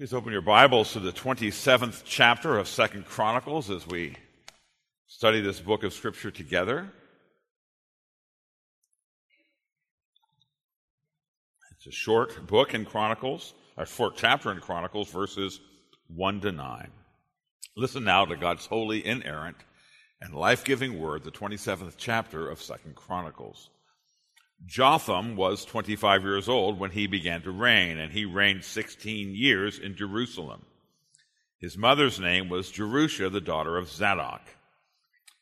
Please open your Bibles to the 27th chapter of Second Chronicles as we study this book of Scripture together. It's a short book in Chronicles, a short chapter in Chronicles, verses 1 to 9. Listen now to God's holy, inerrant, and life giving word, the 27th chapter of Second Chronicles. Jotham was 25 years old when he began to reign, and he reigned 16 years in Jerusalem. His mother's name was Jerusha, the daughter of Zadok.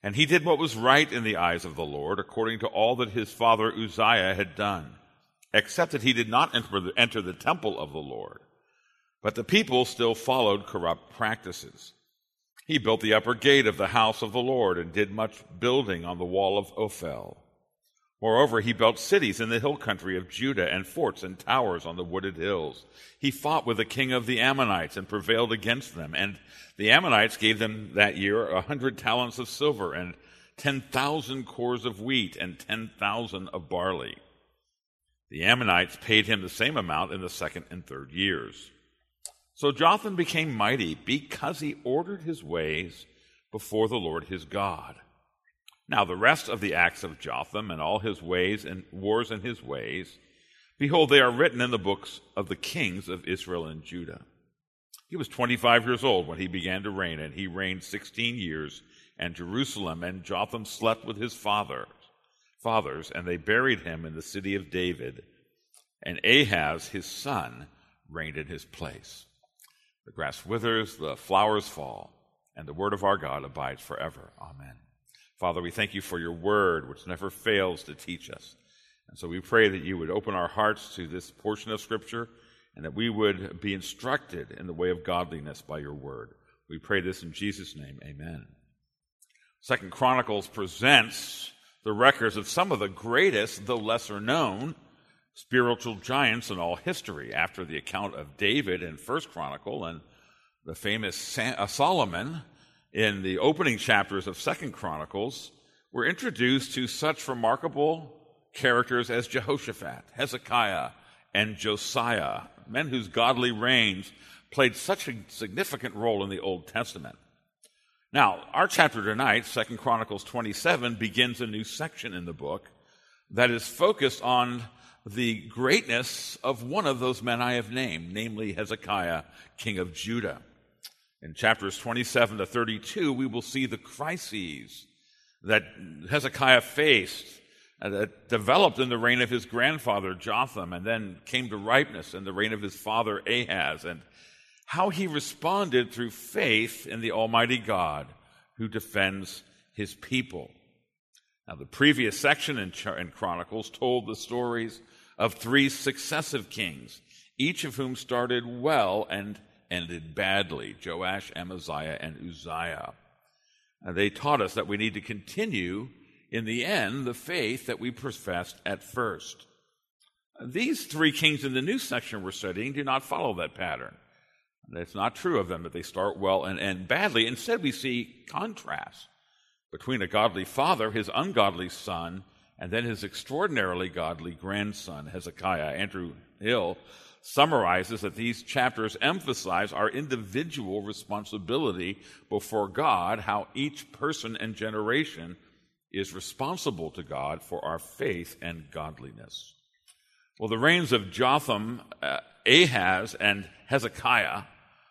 And he did what was right in the eyes of the Lord, according to all that his father Uzziah had done, except that he did not enter the, enter the temple of the Lord. But the people still followed corrupt practices. He built the upper gate of the house of the Lord and did much building on the wall of Ophel. Moreover, he built cities in the hill country of Judah and forts and towers on the wooded hills. He fought with the king of the Ammonites and prevailed against them. And the Ammonites gave them that year a hundred talents of silver and ten thousand cors of wheat and ten thousand of barley. The Ammonites paid him the same amount in the second and third years. So Jotham became mighty because he ordered his ways before the Lord his God. Now, the rest of the acts of Jotham and all his ways and wars and his ways, behold, they are written in the books of the kings of Israel and Judah. He was 25 years old when he began to reign, and he reigned 16 years. And Jerusalem and Jotham slept with his fathers, fathers, and they buried him in the city of David. And Ahaz, his son, reigned in his place. The grass withers, the flowers fall, and the word of our God abides forever. Amen. Father, we thank you for your word, which never fails to teach us. And so we pray that you would open our hearts to this portion of Scripture and that we would be instructed in the way of godliness by your word. We pray this in Jesus' name. Amen. Second Chronicles presents the records of some of the greatest, though lesser known, spiritual giants in all history after the account of David in First Chronicle and the famous uh, Solomon in the opening chapters of Second Chronicles, we're introduced to such remarkable characters as Jehoshaphat, Hezekiah, and Josiah, men whose godly reigns played such a significant role in the Old Testament. Now, our chapter tonight, Second Chronicles 27, begins a new section in the book that is focused on the greatness of one of those men I have named, namely Hezekiah, king of Judah. In chapters 27 to 32, we will see the crises that Hezekiah faced uh, that developed in the reign of his grandfather Jotham and then came to ripeness in the reign of his father Ahaz and how he responded through faith in the Almighty God who defends his people. Now, the previous section in, in Chronicles told the stories of three successive kings, each of whom started well and ended badly Joash, Amaziah, and Uzziah. And they taught us that we need to continue in the end the faith that we professed at first. These three kings in the new section we're studying do not follow that pattern. It's not true of them that they start well and end badly. Instead, we see contrast between a godly father, his ungodly son, and then his extraordinarily godly grandson, Hezekiah. Andrew Hill summarizes that these chapters emphasize our individual responsibility before God, how each person and generation is responsible to God for our faith and godliness. Well, the reigns of Jotham, uh, Ahaz, and Hezekiah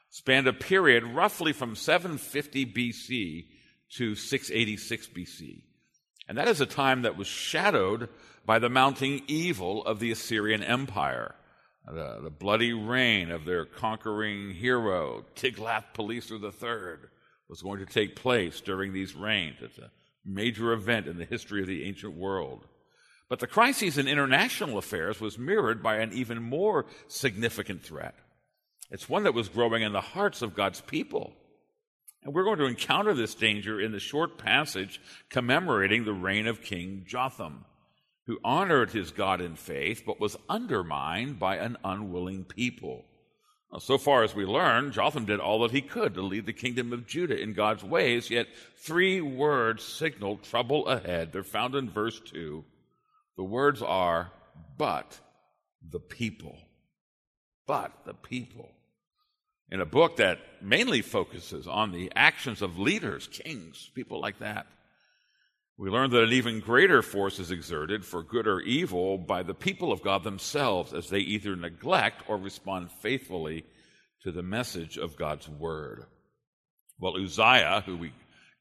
spanned a period roughly from 750 BC to 686 BC. And that is a time that was shadowed by the mounting evil of the Assyrian Empire the, the bloody reign of their conquering hero, Tiglath-Pileser III, was going to take place during these reigns. It's a major event in the history of the ancient world. But the crisis in international affairs was mirrored by an even more significant threat. It's one that was growing in the hearts of God's people. And we're going to encounter this danger in the short passage commemorating the reign of King Jotham who honored his God in faith, but was undermined by an unwilling people. So far as we learn, Jotham did all that he could to lead the kingdom of Judah in God's ways, yet three words signal trouble ahead. They're found in verse 2. The words are, but the people. But the people. in a book that mainly focuses on the actions of leaders, kings, people like that. We learn that an even greater force is exerted for good or evil by the people of God themselves as they either neglect or respond faithfully to the message of God's word. Well, Uzziah, who we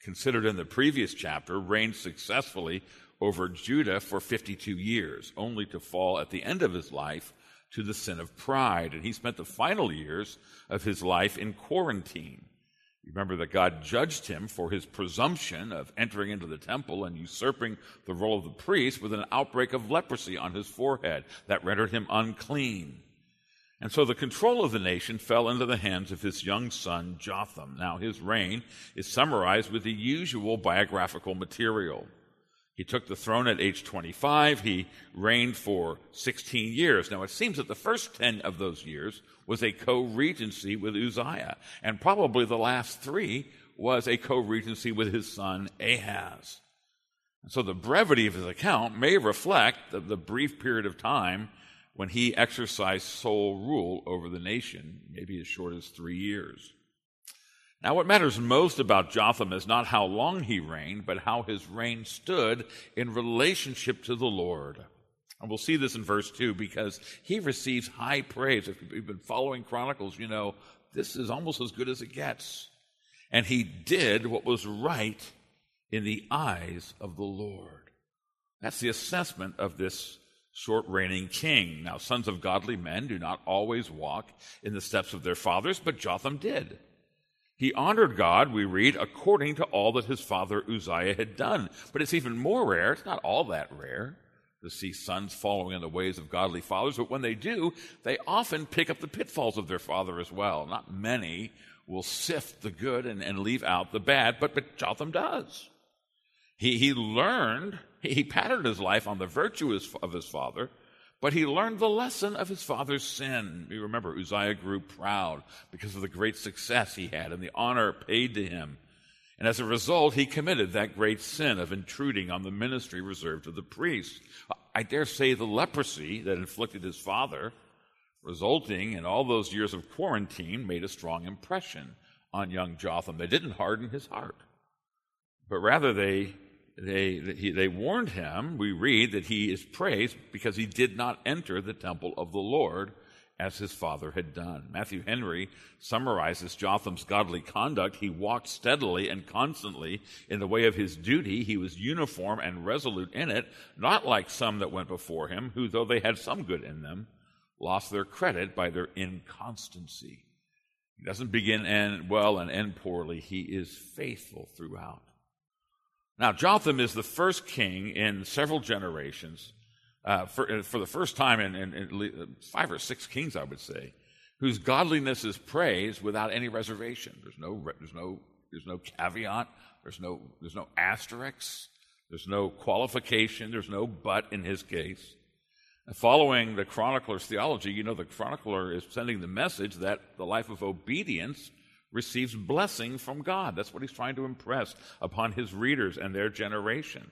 considered in the previous chapter, reigned successfully over Judah for 52 years, only to fall at the end of his life to the sin of pride. And he spent the final years of his life in quarantine. Remember that God judged him for his presumption of entering into the temple and usurping the role of the priest with an outbreak of leprosy on his forehead that rendered him unclean. And so the control of the nation fell into the hands of his young son, Jotham. Now, his reign is summarized with the usual biographical material. He took the throne at age 25. He reigned for 16 years. Now, it seems that the first 10 of those years was a co regency with Uzziah, and probably the last three was a co regency with his son Ahaz. And so the brevity of his account may reflect the, the brief period of time when he exercised sole rule over the nation, maybe as short as three years. Now, what matters most about Jotham is not how long he reigned, but how his reign stood in relationship to the Lord. And we'll see this in verse 2 because he receives high praise. If you've been following Chronicles, you know this is almost as good as it gets. And he did what was right in the eyes of the Lord. That's the assessment of this short reigning king. Now, sons of godly men do not always walk in the steps of their fathers, but Jotham did. He honored God, we read, according to all that his father Uzziah had done. But it's even more rare, it's not all that rare, to see sons following in the ways of godly fathers. But when they do, they often pick up the pitfalls of their father as well. Not many will sift the good and, and leave out the bad, but, but Jotham does. He, he learned, he patterned his life on the virtues of his father, but he learned the lesson of his father's sin. You remember, Uzziah grew proud because of the great success he had and the honor paid to him. And as a result, he committed that great sin of intruding on the ministry reserved to the priests. I dare say the leprosy that inflicted his father, resulting in all those years of quarantine, made a strong impression on young Jotham. They didn't harden his heart, but rather they they, they warned him, we read, that he is praised because he did not enter the temple of the Lord as his father had done. Matthew Henry summarizes Jotham's godly conduct. He walked steadily and constantly in the way of his duty. He was uniform and resolute in it, not like some that went before him, who, though they had some good in them, lost their credit by their inconstancy. He doesn't begin and well and end poorly. He is faithful throughout. Now, Jotham is the first king in several generations, uh, for, uh, for the first time in, in, in, five or six kings, I would say, whose godliness is praised without any reservation. There's no, there's no, there's no caveat. There's no, there's no asterisk. There's no qualification. There's no but in his case. following the chronicler's theology, you know, the chronicler is sending the message that the life of obedience receives blessing from God. That's what he's trying to impress upon his readers and their generation.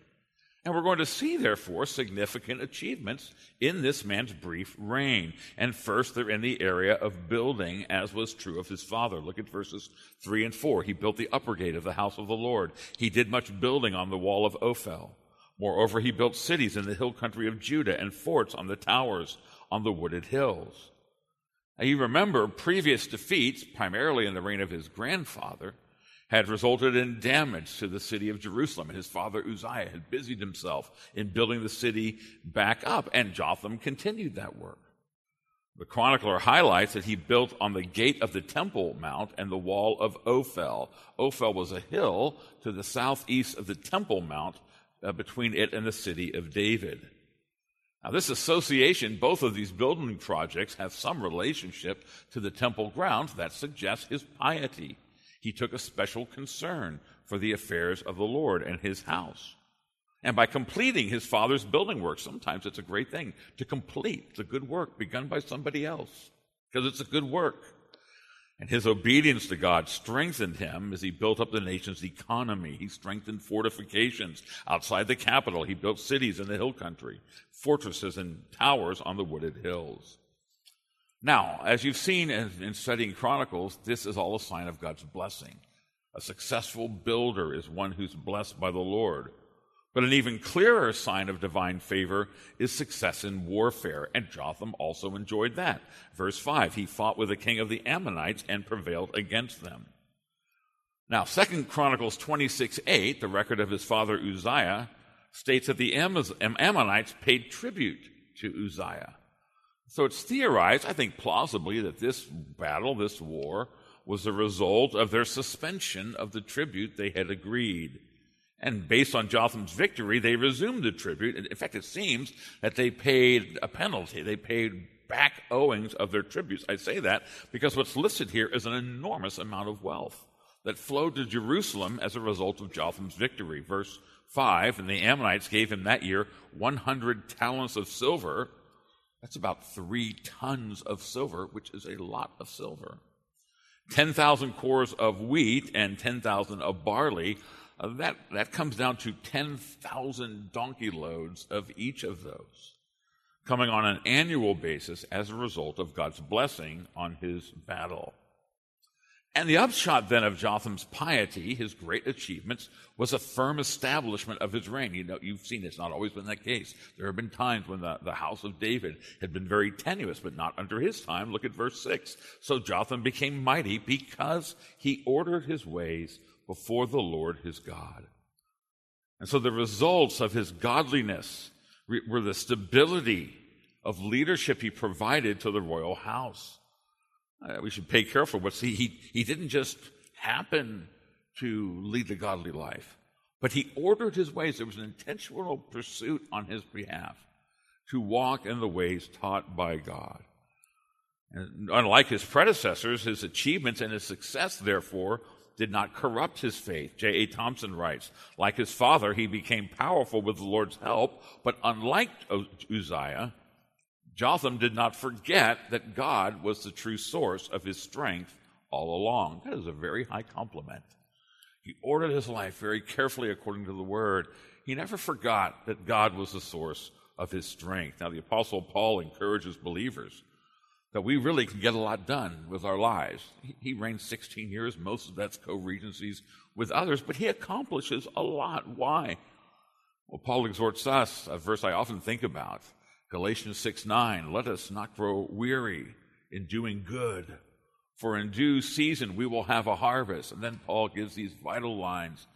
And we're going to see, therefore, significant achievements in this man's brief reign. And first, they're in the area of building, as was true of his father. Look at verses 3 and 4. He built the upper gate of the house of the Lord. He did much building on the wall of Ophel. Moreover, he built cities in the hill country of Judah and forts on the towers on the wooded hills. Now, you remember previous defeats, primarily in the reign of his grandfather, had resulted in damage to the city of Jerusalem. And his father Uzziah had busied himself in building the city back up, and Jotham continued that work. The chronicler highlights that he built on the gate of the Temple Mount and the wall of Ophel. Ophel was a hill to the southeast of the Temple Mount uh, between it and the city of David. Now, this association, both of these building projects have some relationship to the temple grounds that suggests his piety. He took a special concern for the affairs of the Lord and his house. And by completing his father's building work, sometimes it's a great thing to complete the good work begun by somebody else because it's a good work. And his obedience to God strengthened him as he built up the nation's economy. He strengthened fortifications outside the capital. He built cities in the hill country, fortresses and towers on the wooded hills. Now, as you've seen in studying Chronicles, this is all a sign of God's blessing. A successful builder is one who's blessed by the Lord. But an even clearer sign of divine favor is success in warfare, and Jotham also enjoyed that. Verse 5 He fought with the king of the Ammonites and prevailed against them. Now, Second Chronicles 26 8, the record of his father Uzziah, states that the Ammonites paid tribute to Uzziah. So it's theorized, I think plausibly, that this battle, this war, was a result of their suspension of the tribute they had agreed. And based on Jotham's victory, they resumed the tribute. In fact, it seems that they paid a penalty. They paid back owings of their tributes. I say that because what's listed here is an enormous amount of wealth that flowed to Jerusalem as a result of Jotham's victory. Verse 5 And the Ammonites gave him that year 100 talents of silver. That's about three tons of silver, which is a lot of silver. 10,000 cors of wheat and 10,000 of barley. Uh, that, that comes down to 10,000 donkey loads of each of those, coming on an annual basis as a result of God's blessing on his battle. And the upshot then of Jotham's piety, his great achievements, was a firm establishment of his reign. You know, you've seen it's not always been that case. There have been times when the, the house of David had been very tenuous, but not under his time. Look at verse 6. So Jotham became mighty because he ordered his ways before the Lord his God. And so the results of his godliness were the stability of leadership he provided to the royal house. Uh, we should pay careful. But see, he, he didn't just happen to lead the godly life, but he ordered his ways. There was an intentional pursuit on his behalf to walk in the ways taught by God. And unlike his predecessors, his achievements and his success, therefore, did not corrupt his faith. J.A. Thompson writes, like his father, he became powerful with the Lord's help, but unlike Uzziah, Jotham did not forget that God was the true source of his strength all along. That is a very high compliment. He ordered his life very carefully according to the word. He never forgot that God was the source of his strength. Now, the Apostle Paul encourages believers that we really can get a lot done with our lives. He, reigned 16 years, most of that's co regencies with others, but he accomplishes a lot. Why? Well, Paul exhorts us, a verse I often think about Galatians 6 9, let us not grow weary in doing good, for in due season we will have a harvest. And then Paul gives these vital lines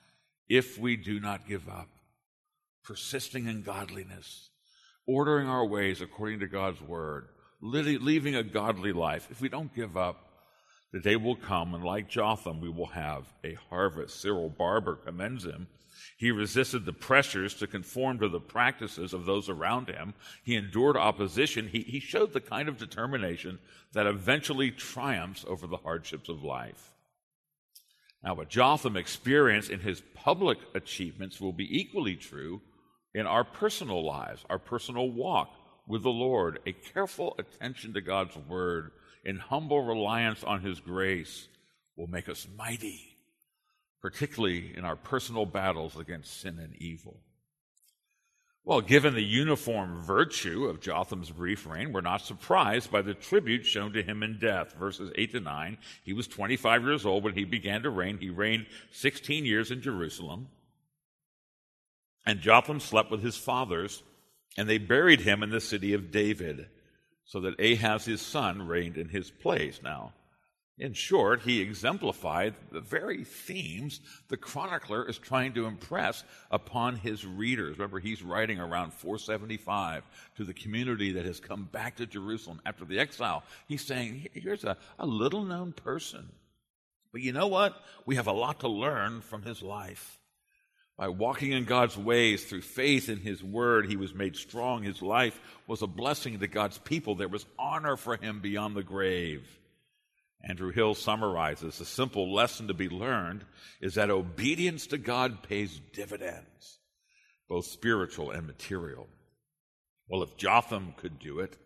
if we do not give up, persisting in godliness, ordering our ways according to God's word, leaving a godly life. If we don't give up, the day will come, and like Jotham, we will have a harvest. Cyril Barber commends him he resisted the pressures to conform to the practices of those around him. He endured opposition. He, he showed the kind of determination that eventually triumphs over the hardships of life. Now, what Jotham experienced in his public achievements will be equally true in our personal lives, our personal walk with the Lord, a careful attention to God's word, and humble reliance on his grace will make us mighty particularly in our personal battles against sin and evil. Well, given the uniform virtue of Jotham's brief reign, we're not surprised by the tribute shown to him in death. Verses 8 to 9. He was 25 years old when he began to reign. He reigned 16 years in Jerusalem. And Jotham slept with his fathers, and they buried him in the city of David, so that Ahaz his son reigned in his place. Now, in short, he exemplified the very themes the chronicler is trying to impress upon his readers. Remember, he's writing around 475 to the community that has come back to Jerusalem after the exile. He's saying, here's a, a little known person. But you know what? We have a lot to learn from his life. By walking in God's ways through faith in His Word, he was made strong. His life was a blessing to God's people. There was honor for him beyond the grave. Andrew Hill summarizes the simple lesson to be learned is that obedience to God pays dividends, both spiritual and material. Well, if Jotham could do it,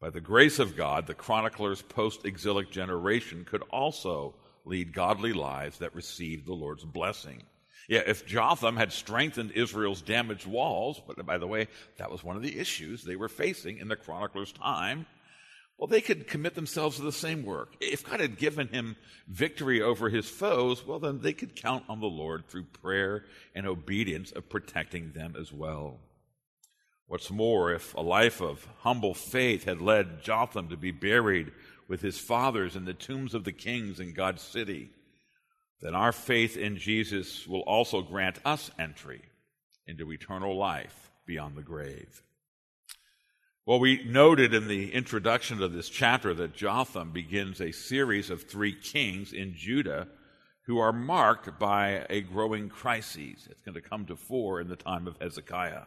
by the grace of God, the chronicler's post exilic generation could also lead godly lives that received the Lord's blessing. Yeah, if Jotham had strengthened Israel's damaged walls, but by the way, that was one of the issues they were facing in the chronicler's time, well, they could commit themselves to the same work. If God had given him victory over his foes, well, then they could count on the Lord through prayer and obedience of protecting them as well. What's more, if a life of humble faith had led Jotham to be buried with his fathers in the tombs of the kings in God's city, then our faith in Jesus will also grant us entry into eternal life beyond the grave. Well, we noted in the introduction to this chapter that Jotham begins a series of three kings in Judah who are marked by a growing crisis. It's going to come to four in the time of Hezekiah.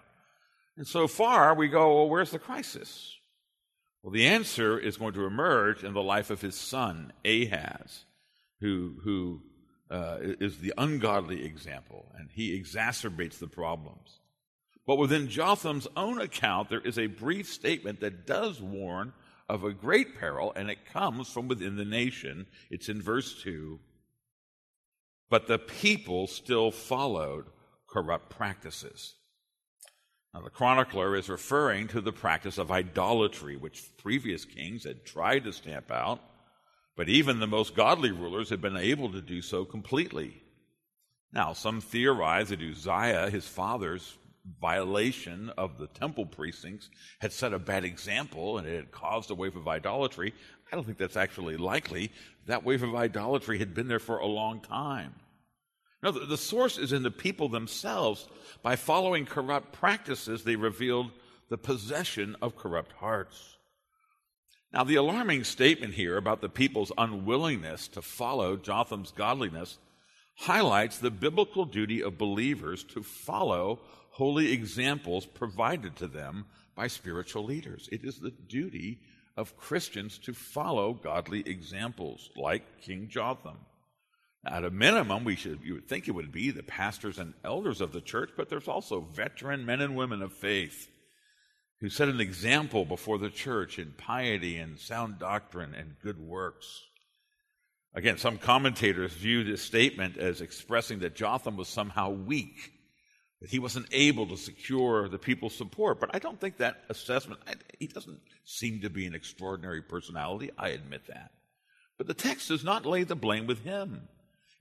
And so far, we go, well, where's the crisis? Well, the answer is going to emerge in the life of his son, Ahaz, who, who uh, is the ungodly example, and he exacerbates the problems. But within Jotham's own account, there is a brief statement that does warn of a great peril, and it comes from within the nation. It's in verse 2. But the people still followed corrupt practices. Now, the chronicler is referring to the practice of idolatry, which previous kings had tried to stamp out, but even the most godly rulers had been able to do so completely. Now, some theorize that Uzziah, his father's violation of the temple precincts had set a bad example and it had caused a wave of idolatry. I don't think that's actually likely. That wave of idolatry had been there for a long time. No, the source is in the people themselves. By following corrupt practices, they revealed the possession of corrupt hearts. Now, the alarming statement here about the people's unwillingness to follow Jotham's godliness highlights the biblical duty of believers to follow holy examples provided to them by spiritual leaders. It is the duty of Christians to follow godly examples like King Jotham. Now, at a minimum, we should you would think it would be the pastors and elders of the church, but there's also veteran men and women of faith who set an example before the church in piety and sound doctrine and good works. Again, some commentators view this statement as expressing that Jotham was somehow weak that he wasn't able to secure the people's support. But I don't think that assessment, he doesn't seem to be an extraordinary personality. I admit that. But the text does not lay the blame with him.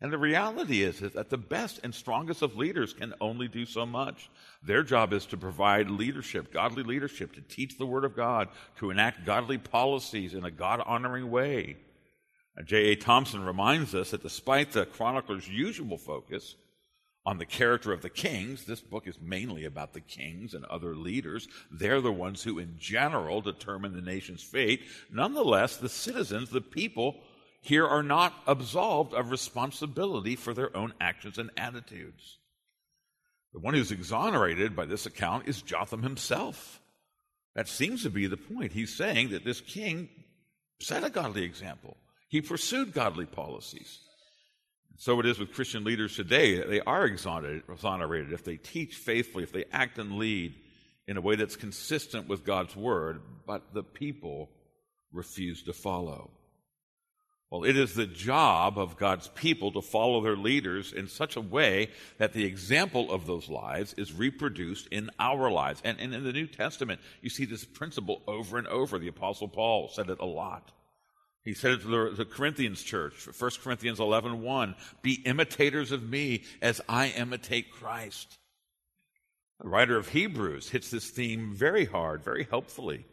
And the reality is, is that the best and strongest of leaders can only do so much. Their job is to provide leadership, godly leadership, to teach the Word of God, to enact godly policies in a God honoring way. J.A. Thompson reminds us that despite the chronicler's usual focus on the character of the kings. This book is mainly about the kings and other leaders. They're the ones who, in general, determine the nation's fate. Nonetheless, the citizens, the people, here are not absolved of responsibility for their own actions and attitudes. The one who's exonerated by this account is Jotham himself. That seems to be the point. He's saying that this king set a godly example, he pursued godly policies. So it is with Christian leaders today. They are exonerated if they teach faithfully, if they act and lead in a way that's consistent with God's word, but the people refuse to follow. Well, it is the job of God's people to follow their leaders in such a way that the example of those lives is reproduced in our lives. And, and in the New Testament, you see this principle over and over. The Apostle Paul said it a lot. He said it to the, the Corinthians church, 1 Corinthians 11 1, Be imitators of me as I imitate Christ. The writer of Hebrews hits this theme very hard, very helpfully.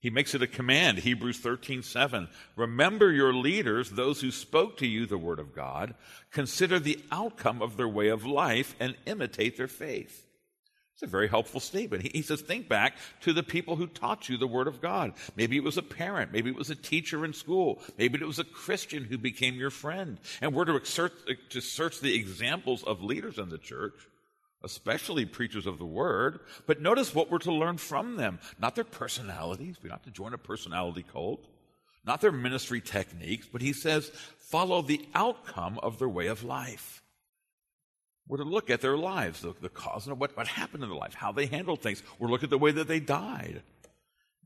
He makes it a command, Hebrews 13 7. Remember your leaders, those who spoke to you the word of God. Consider the outcome of their way of life and imitate their faith. It's a very helpful statement. He, he, says, think back to the people who taught you the Word of God. Maybe it was a parent. Maybe it was a teacher in school. Maybe it was a Christian who became your friend. And we're to, search, to search the examples of leaders in the church, especially preachers of the Word. But notice what we're to learn from them. Not their personalities. We're not to join a personality cult. Not their ministry techniques. But he says, follow the outcome of their way of life. We're to look at their lives, the, the cause of what, what happened in their life, how they handled things. We're look at the way that they died.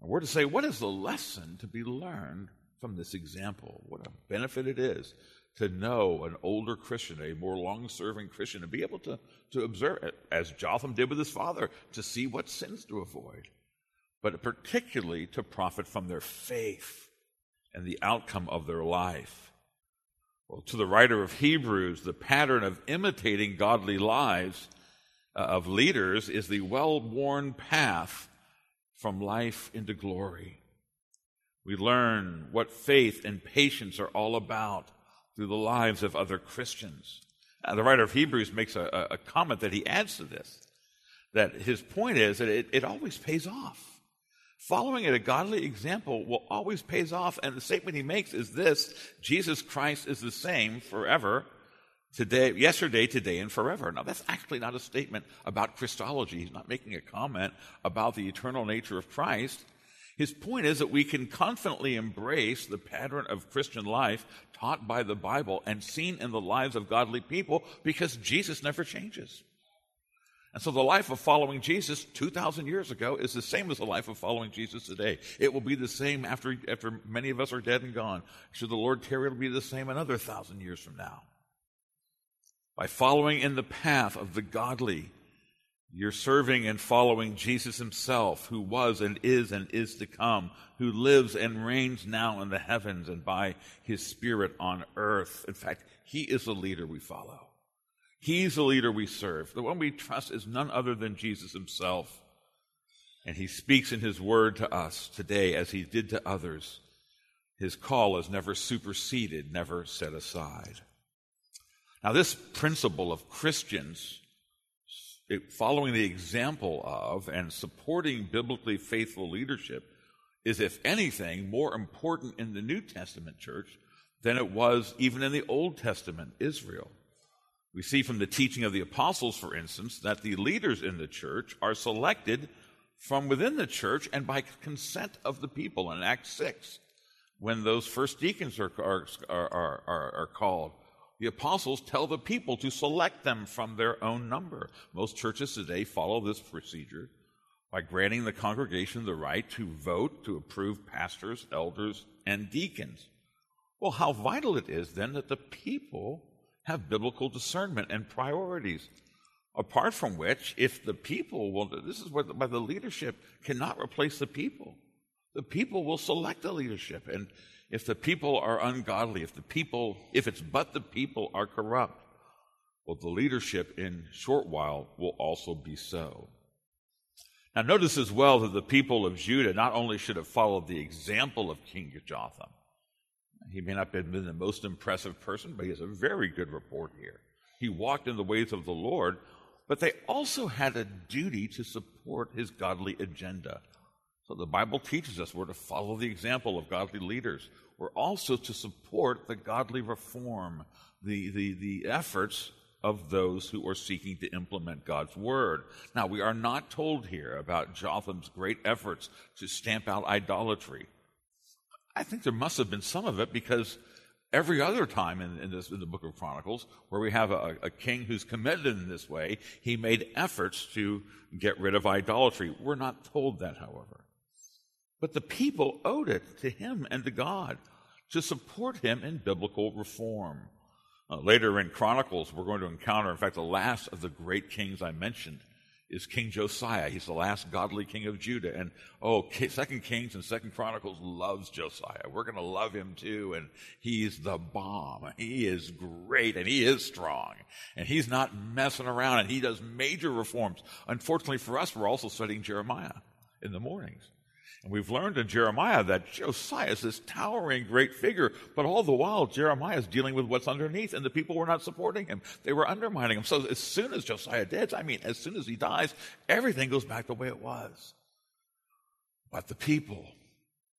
And we're to say, what is the lesson to be learned from this example? What a benefit it is to know an older Christian, a more long serving Christian, and be able to, to observe, as Jotham did with his father, to see what sins to avoid, but particularly to profit from their faith and the outcome of their life. Well, to the writer of Hebrews, the pattern of imitating godly lives uh, of leaders is the well worn path from life into glory. We learn what faith and patience are all about through the lives of other Christians. Uh, the writer of Hebrews makes a, a, comment that he adds to this that his point is that it, it always pays off. Following a godly example will always pays off. And the statement he makes is this Jesus Christ is the same forever, today, yesterday, today, and forever. Now, that's actually not a statement about Christology. He's not making a comment about the eternal nature of Christ. His point is that we can confidently embrace the pattern of Christian life taught by the Bible and seen in the lives of godly people because Jesus never changes. And so the life of following Jesus 2,000 years ago is the same as the life of following Jesus today. It will be the same after, after many of us are dead and gone. Should the Lord tarry, it'll be the same another thousand years from now. By following in the path of the godly, you're serving and following Jesus himself, who was and is and is to come, who lives and reigns now in the heavens and by his Spirit on earth. In fact, he is the leader we follow. He's the leader we serve. The one we trust is none other than Jesus himself. And he speaks in his word to us today as he did to others. His call is never superseded, never set aside. Now, this principle of Christians following the example of and supporting biblically faithful leadership is, if anything, more important in the New Testament church than it was even in the Old Testament Israel. We see from the teaching of the apostles, for instance, that the leaders in the church are selected from within the church and by consent of the people in Acts 6, when those first deacons are, are, are, are, called. The apostles tell the people to select them from their own number. Most churches today follow this procedure by granting the congregation the right to vote to approve pastors, elders, and deacons. Well, how vital it is then that the people have biblical discernment and priorities. Apart from which, if the people will, this is where the, why the leadership cannot replace the people. The people will select the leadership. And if the people are ungodly, if the people, if it's but the people are corrupt, well, the leadership in short while will also be so. Now, notice as well that the people of Judah not only should have followed the example of King Jotham, he may not have been the most impressive person, but he has a very good report here. He walked in the ways of the Lord, but they also had a duty to support his godly agenda. So the Bible teaches us we're to follow the example of godly leaders. We're also to support the godly reform, the, the, the efforts of those who are seeking to implement God's word. Now, we are not told here about Jotham's great efforts to stamp out idolatry. I think there must have been some of it because every other time in, in, this, in the book of Chronicles where we have a, a, king who's committed in this way, he made efforts to get rid of idolatry. We're not told that, however. But the people owed it to him and to God to support him in biblical reform. Uh, later in Chronicles, we're going to encounter, in fact, the last of the great kings I mentioned is King Josiah. He's the last godly king of Judah. And oh, Second Kings and Second Chronicles loves Josiah. We're going to love him too. And he's the bomb. He is great and he is strong. And he's not messing around and he does major reforms. Unfortunately for us, we're also studying Jeremiah in the mornings. And we've learned in Jeremiah that Josiah is this towering great figure, but all the while Jeremiah is dealing with what's underneath, and the people were not supporting him. They were undermining him. So as soon as Josiah dies, I mean, as soon as he dies, everything goes back the way it was. But the people,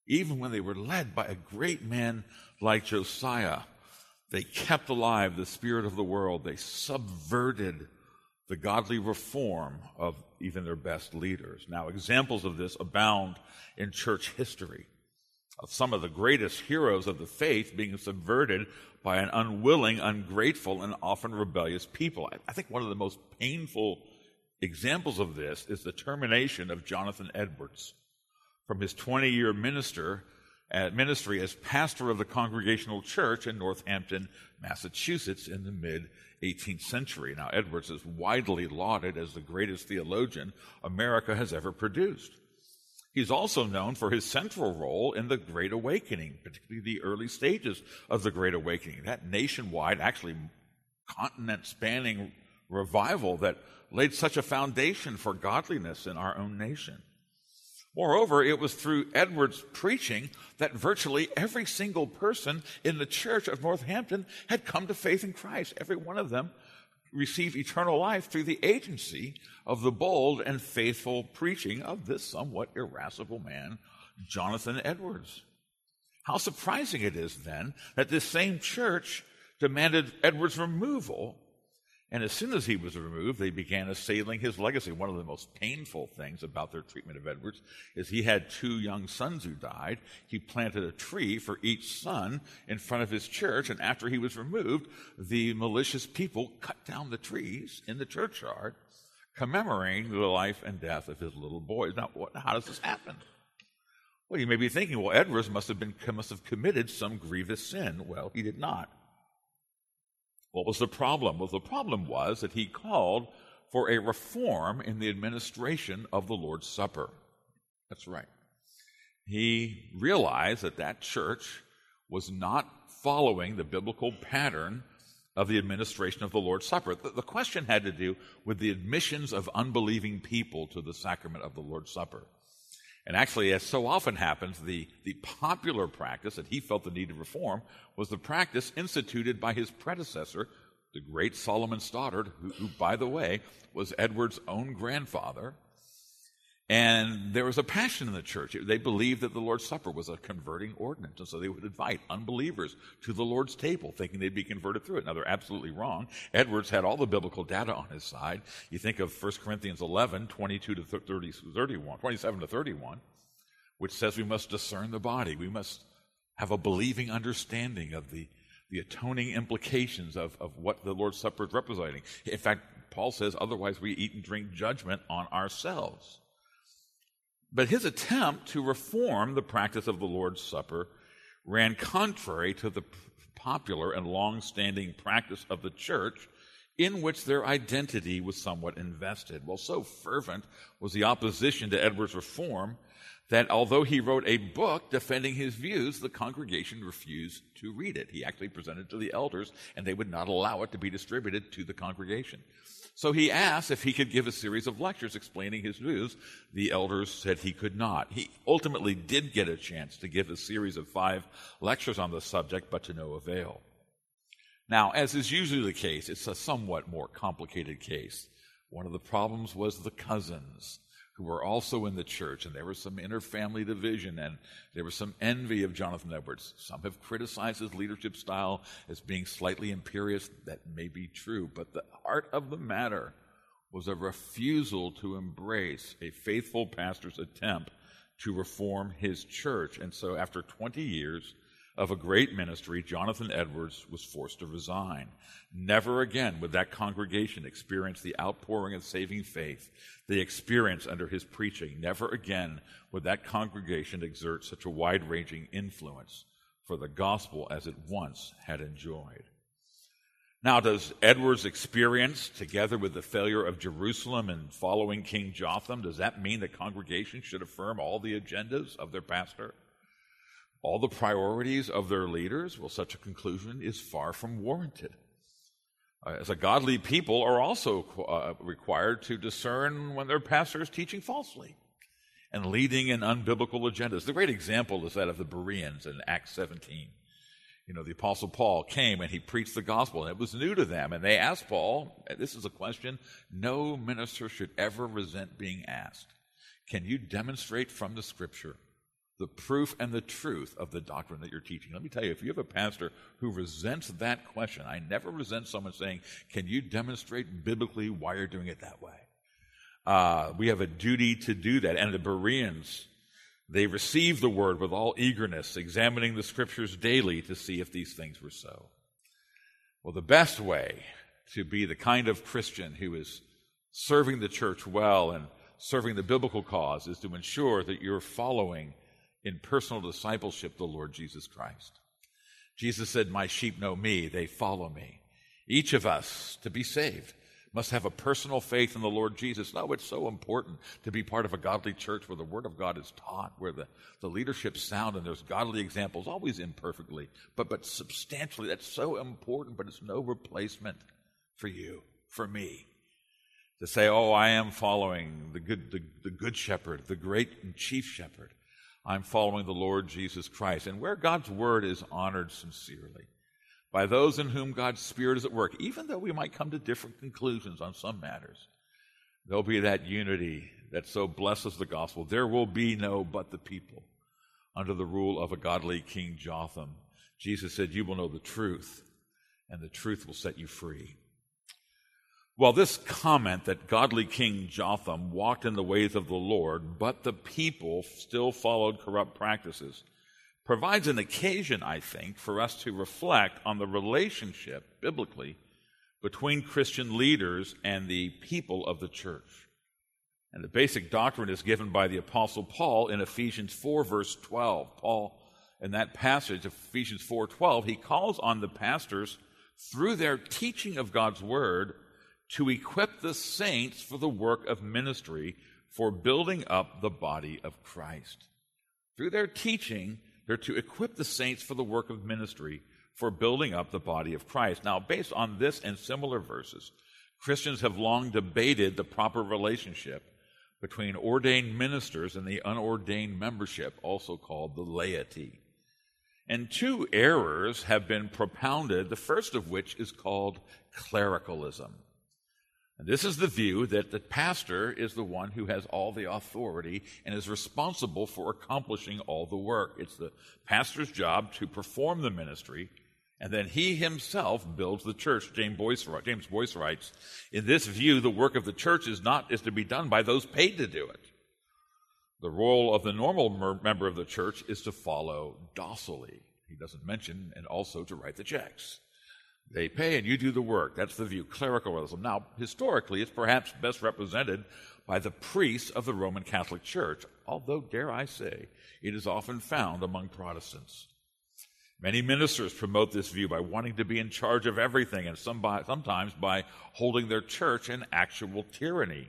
even when they were led by a great man like Josiah, they kept alive the spirit of the world. They subverted the godly reform of even their best leaders. Now, examples of this abound in church history of some of the greatest heroes of the faith being subverted by an unwilling, ungrateful, and often rebellious people. I think one of the most painful examples of this is the termination of Jonathan Edwards from his 20 year minister ministry as pastor of the Congregational Church in Northampton, Massachusetts in the mid 18th century. Now, Edwards is widely lauded as the greatest theologian America has ever produced. He's also known for his central role in the Great Awakening, particularly the early stages of the Great Awakening. That nationwide, actually continent spanning revival that laid such a foundation for godliness in our own nation. Moreover, it was through Edwards' preaching that virtually every single person in the church of Northampton had come to faith in Christ. Every one of them received eternal life through the agency of the bold and faithful preaching of this somewhat irascible man, Jonathan Edwards. How surprising it is then that this same church demanded Edwards' removal and as soon as he was removed, they began assailing his legacy. One of the most painful things about their treatment of Edwards is he had two young sons who died. He planted a tree for each son in front of his church, and after he was removed, the malicious people cut down the trees in the churchyard, commemorating the life and death of his little boys. Now, what, how does this happen? Well, you may be thinking, well, Edwards must have been must have committed some grievous sin. Well, he did not. What was the problem? Well, the problem was that he called for a reform in the administration of the Lord's Supper. That's right. He realized that that church was not following the biblical pattern of the administration of the Lord's Supper. The, question had to do with the admissions of unbelieving people to the sacrament of the Lord's Supper. And actually, as so often happens, the, the popular practice that he felt the need to reform was the practice instituted by his predecessor, the great Solomon Stoddard, who, who by the way, was Edward's own grandfather. And there was a passion in the church. They believed that the Lord's Supper was a converting ordinance. And so they would invite unbelievers to the Lord's table, thinking they'd be converted through it. Now, they're absolutely wrong. Edwards had all the biblical data on his side. You think of 1 Corinthians 11, 22 to 30, 31, 27 to 31, which says we must discern the body. We must have a believing understanding of the, the atoning implications of, of what the Lord's Supper is representing. In fact, Paul says, otherwise we eat and drink judgment on ourselves. But his attempt to reform the practice of the Lord's Supper ran contrary to the popular and long standing practice of the church in which their identity was somewhat invested. Well, so fervent was the opposition to Edward's reform that although he wrote a book defending his views, the congregation refused to read it. He actually presented it to the elders, and they would not allow it to be distributed to the congregation. So he asked if he could give a series of lectures explaining his views. The elders said he could not. He ultimately did get a chance to give a series of five lectures on the subject, but to no avail. Now, as is usually the case, it's a somewhat more complicated case. One of the problems was the cousins who were also in the church, and there was some interfamily division, and there was some envy of Jonathan Edwards. Some have criticized his leadership style as being slightly imperious. That may be true, but the heart of the matter was a refusal to embrace a faithful pastor's attempt to reform his church. And so, after 20 years, of a great ministry, Jonathan Edwards was forced to resign. Never again would that congregation experience the outpouring of saving faith they experienced under his preaching. Never again would that congregation exert such a wide ranging influence for the gospel as it once had enjoyed. Now, does Edwards' experience, together with the failure of Jerusalem and following King Jotham, does that mean that congregations should affirm all the agendas of their pastor? All the priorities of their leaders, well, such a conclusion is far from warranted. Uh, as a godly people are also uh, required to discern when their pastor is teaching falsely and leading in unbiblical agendas. The great example is that of the Bereans in Acts 17. You know, the Apostle Paul came and he preached the gospel, and it was new to them. And they asked Paul, this is a question no minister should ever resent being asked. Can you demonstrate from the scripture the proof and the truth of the doctrine that you're teaching. Let me tell you, if you have a pastor who resents that question, I never resent someone saying, Can you demonstrate biblically why you're doing it that way? Uh, we have a duty to do that. And the Bereans, they received the word with all eagerness, examining the scriptures daily to see if these things were so. Well, the best way to be the kind of Christian who is serving the church well and serving the biblical cause is to ensure that you're following in personal discipleship the Lord Jesus Christ. Jesus said, My sheep know me, they follow me. Each of us, to be saved, must have a personal faith in the Lord Jesus. No, it's so important to be part of a godly church where the Word of God is taught, where the, the leadership's sound and there's godly examples, always imperfectly, but, but substantially. That's so important, but it's no replacement for you, for me. To say, oh, I am following the good, the, the good shepherd, the great and chief shepherd. I'm following the Lord Jesus Christ. And where God's word is honored sincerely by those in whom God's Spirit is at work, even though we might come to different conclusions on some matters, there'll be that unity that so blesses the gospel. There will be no but the people under the rule of a godly King Jotham. Jesus said, You will know the truth, and the truth will set you free. Well, this comment that godly King Jotham walked in the ways of the Lord, but the people still followed corrupt practices, provides an occasion, I think, for us to reflect on the relationship, biblically, between Christian leaders and the people of the church. And the basic doctrine is given by the Apostle Paul in Ephesians 4, verse 12. Paul, in that passage, Ephesians 4 12, he calls on the pastors through their teaching of God's word to equip the saints for the work of ministry for building up the body of Christ. Through their teaching, they're to equip the saints for the work of ministry for building up the body of Christ. Now, based on this and similar verses, Christians have long debated the proper relationship between ordained ministers and the unordained membership, also called the laity. And two errors have been propounded, the first of which is called clericalism. And this is the view that the pastor is the one who has all the authority and is responsible for accomplishing all the work. It's the pastor's job to perform the ministry, and then he himself builds the church. James Boice, James Boice writes, in this view, the work of the church is not is to be done by those paid to do it. The role of the normal member of the church is to follow docilely. He doesn't mention, and also to write the checks. They pay and you do the work. That's the view, clericalism. Now, historically, it's perhaps best represented by the priests of the Roman Catholic Church, although, dare I say, it is often found among Protestants. Many ministers promote this view by wanting to be in charge of everything and sometimes by holding their church in actual tyranny.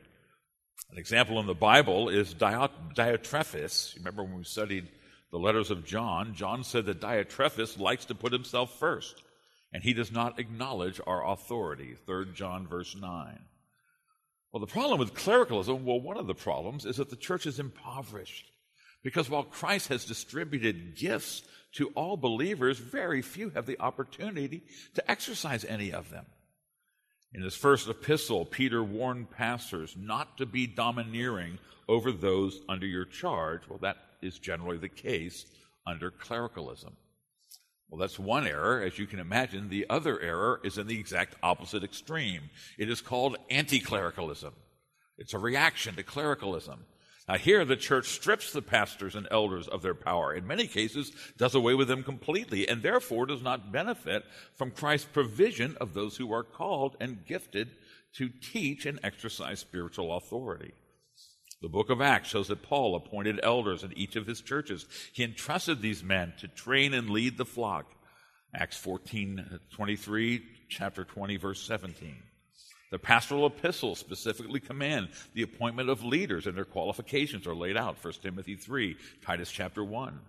An example in the Bible is Diotrephes. Remember when we studied the letters of John? John said that Diotrephes likes to put himself first and he does not acknowledge our authority. 3 John, verse 9. Well, the problem with clericalism, well, one of the problems is that the church is impoverished. Because while Christ has distributed gifts to all believers, very few have the opportunity to exercise any of them. In his first epistle, Peter warned pastors not to be domineering over those under your charge. Well, that is generally the case under clericalism. Well, that's one error. As you can imagine, the other error is in the exact opposite extreme. It is called anti clericalism. It's a reaction to clericalism. Now, here the church strips the pastors and elders of their power. In many cases, does away with them completely, and therefore does not benefit from Christ's provision of those who are called and gifted to teach and exercise spiritual authority. The book of Acts shows that Paul appointed elders in each of his churches. He entrusted these men to train and lead the flock. Acts 14 23, chapter 20, verse 17. The pastoral epistles specifically command the appointment of leaders, and their qualifications are laid out. 1 Timothy 3, Titus chapter 1.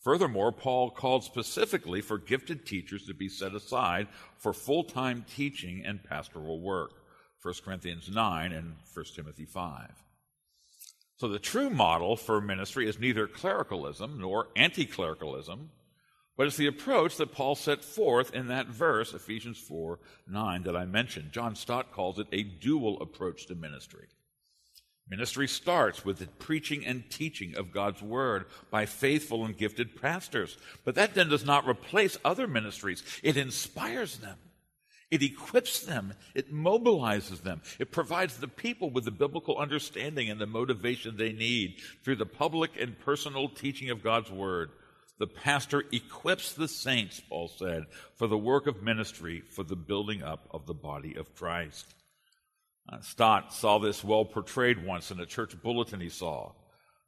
Furthermore, Paul called specifically for gifted teachers to be set aside for full time teaching and pastoral work. 1 Corinthians 9 and 1 Timothy 5. So the true model for ministry is neither clericalism nor anti clericalism, but it's the approach that Paul set forth in that verse, Ephesians 4 9, that I mentioned. John Stott calls it a dual approach to ministry. Ministry starts with the preaching and teaching of God's word by faithful and gifted pastors. But that then does not replace other ministries, it inspires them. It equips them. It mobilizes them. It provides the people with the biblical understanding and the motivation they need through the public and personal teaching of God's Word. The pastor equips the saints, Paul said, for the work of ministry, for the building up of the body of Christ. Uh, Stott saw this well portrayed once in a church bulletin he saw.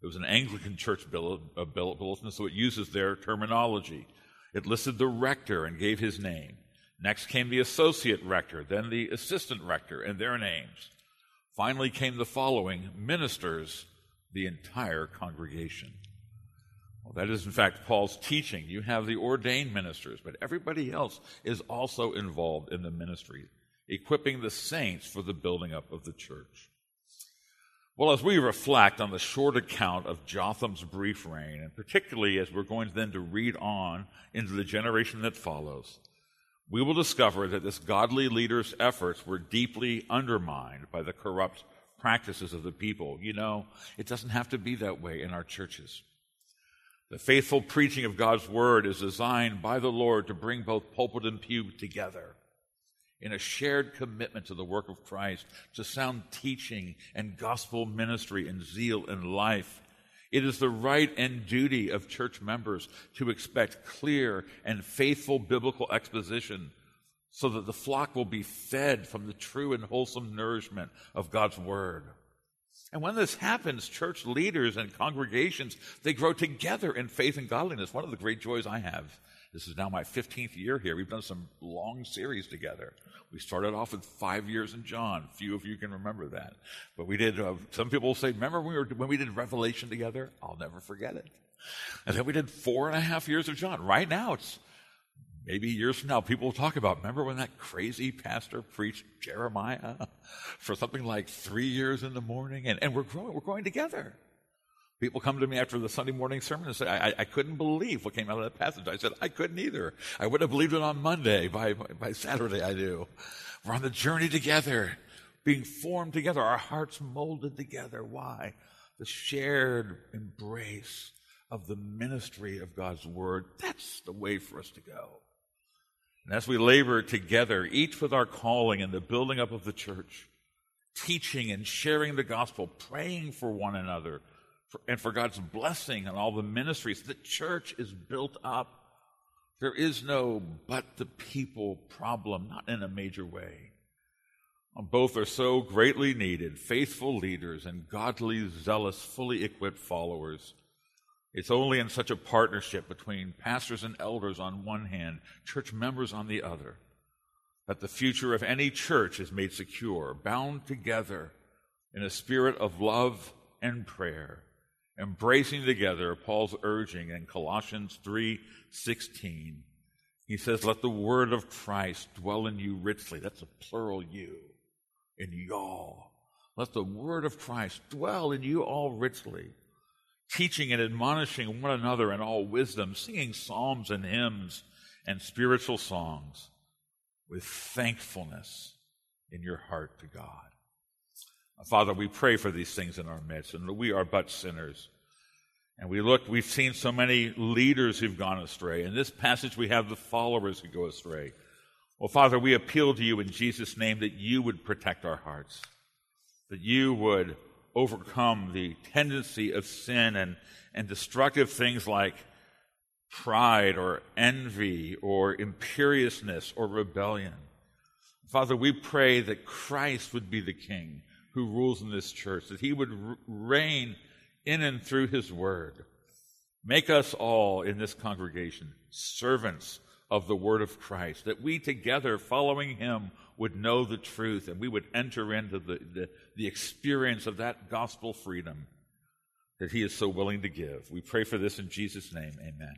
It was an Anglican church uh, bulletin, so it uses their terminology. It listed the rector and gave his name. Next came the associate rector, then the assistant rector, and their names. Finally came the following ministers, the entire congregation. Well, that is, in fact, Paul's teaching. You have the ordained ministers, but everybody else is also involved in the ministry, equipping the saints for the building up of the church. Well, as we reflect on the short account of Jotham's brief reign, and particularly as we're going then to read on into the generation that follows, we will discover that this godly leader's efforts were deeply undermined by the corrupt practices of the people. You know, it doesn't have to be that way in our churches. The faithful preaching of God's word is designed by the Lord to bring both pulpit and pew together in a shared commitment to the work of Christ, to sound teaching and gospel ministry and zeal in life. It is the right and duty of church members to expect clear and faithful biblical exposition so that the flock will be fed from the true and wholesome nourishment of God's Word. And when this happens, church leaders and congregations, they grow together in faith and godliness. One of the great joys I have, this is now my 15th year here. We've done some long series together. We started off with five years in John. Few of you can remember that. But we did, uh, some people say, remember when we, were, when we did Revelation together? I'll never forget it. And then we did four and a half years of John. Right now, it's maybe years from now, people will talk about, remember when that crazy pastor preached Jeremiah for something like three years in the morning? And, and we're growing, we're growing together. People come to me after the Sunday morning sermon and say, I, I, couldn't believe what came out of that passage. I said, I couldn't either. I would have believed it on Monday. By, by Saturday, I do. We're on the journey together, being formed together, our hearts molded together. Why? The shared embrace of the ministry of God's Word. That's the way for us to go. And as we labor together, each with our calling in the building up of the church, teaching and sharing the gospel, praying for one another, and for God's blessing and all the ministries. The church is built up. There is no but the people problem, not in a major way. Both are so greatly needed faithful leaders and godly, zealous, fully equipped followers. It's only in such a partnership between pastors and elders on one hand, church members on the other, that the future of any church is made secure, bound together in a spirit of love and prayer embracing together Paul's urging in Colossians 3:16. He says, "Let the word of Christ dwell in you richly." That's a plural you. In y'all. Let the word of Christ dwell in you all richly, teaching and admonishing one another in all wisdom, singing psalms and hymns and spiritual songs with thankfulness in your heart to God. Father, we pray for these things in our midst, and we are but sinners. And we look, we've seen so many leaders who've gone astray. In this passage, we have the followers who go astray. Well, Father, we appeal to you in Jesus' name that you would protect our hearts, that you would overcome the tendency of sin and, and destructive things like pride or envy or imperiousness or rebellion. Father, we pray that Christ would be the king who rules in this church, that he would reign in and through his word. Make us all in this congregation servants of the word of Christ, that we together, following him, would know the truth and we would enter into the, the, the experience of that gospel freedom that he is so willing to give. We pray for this in Jesus' name. Amen.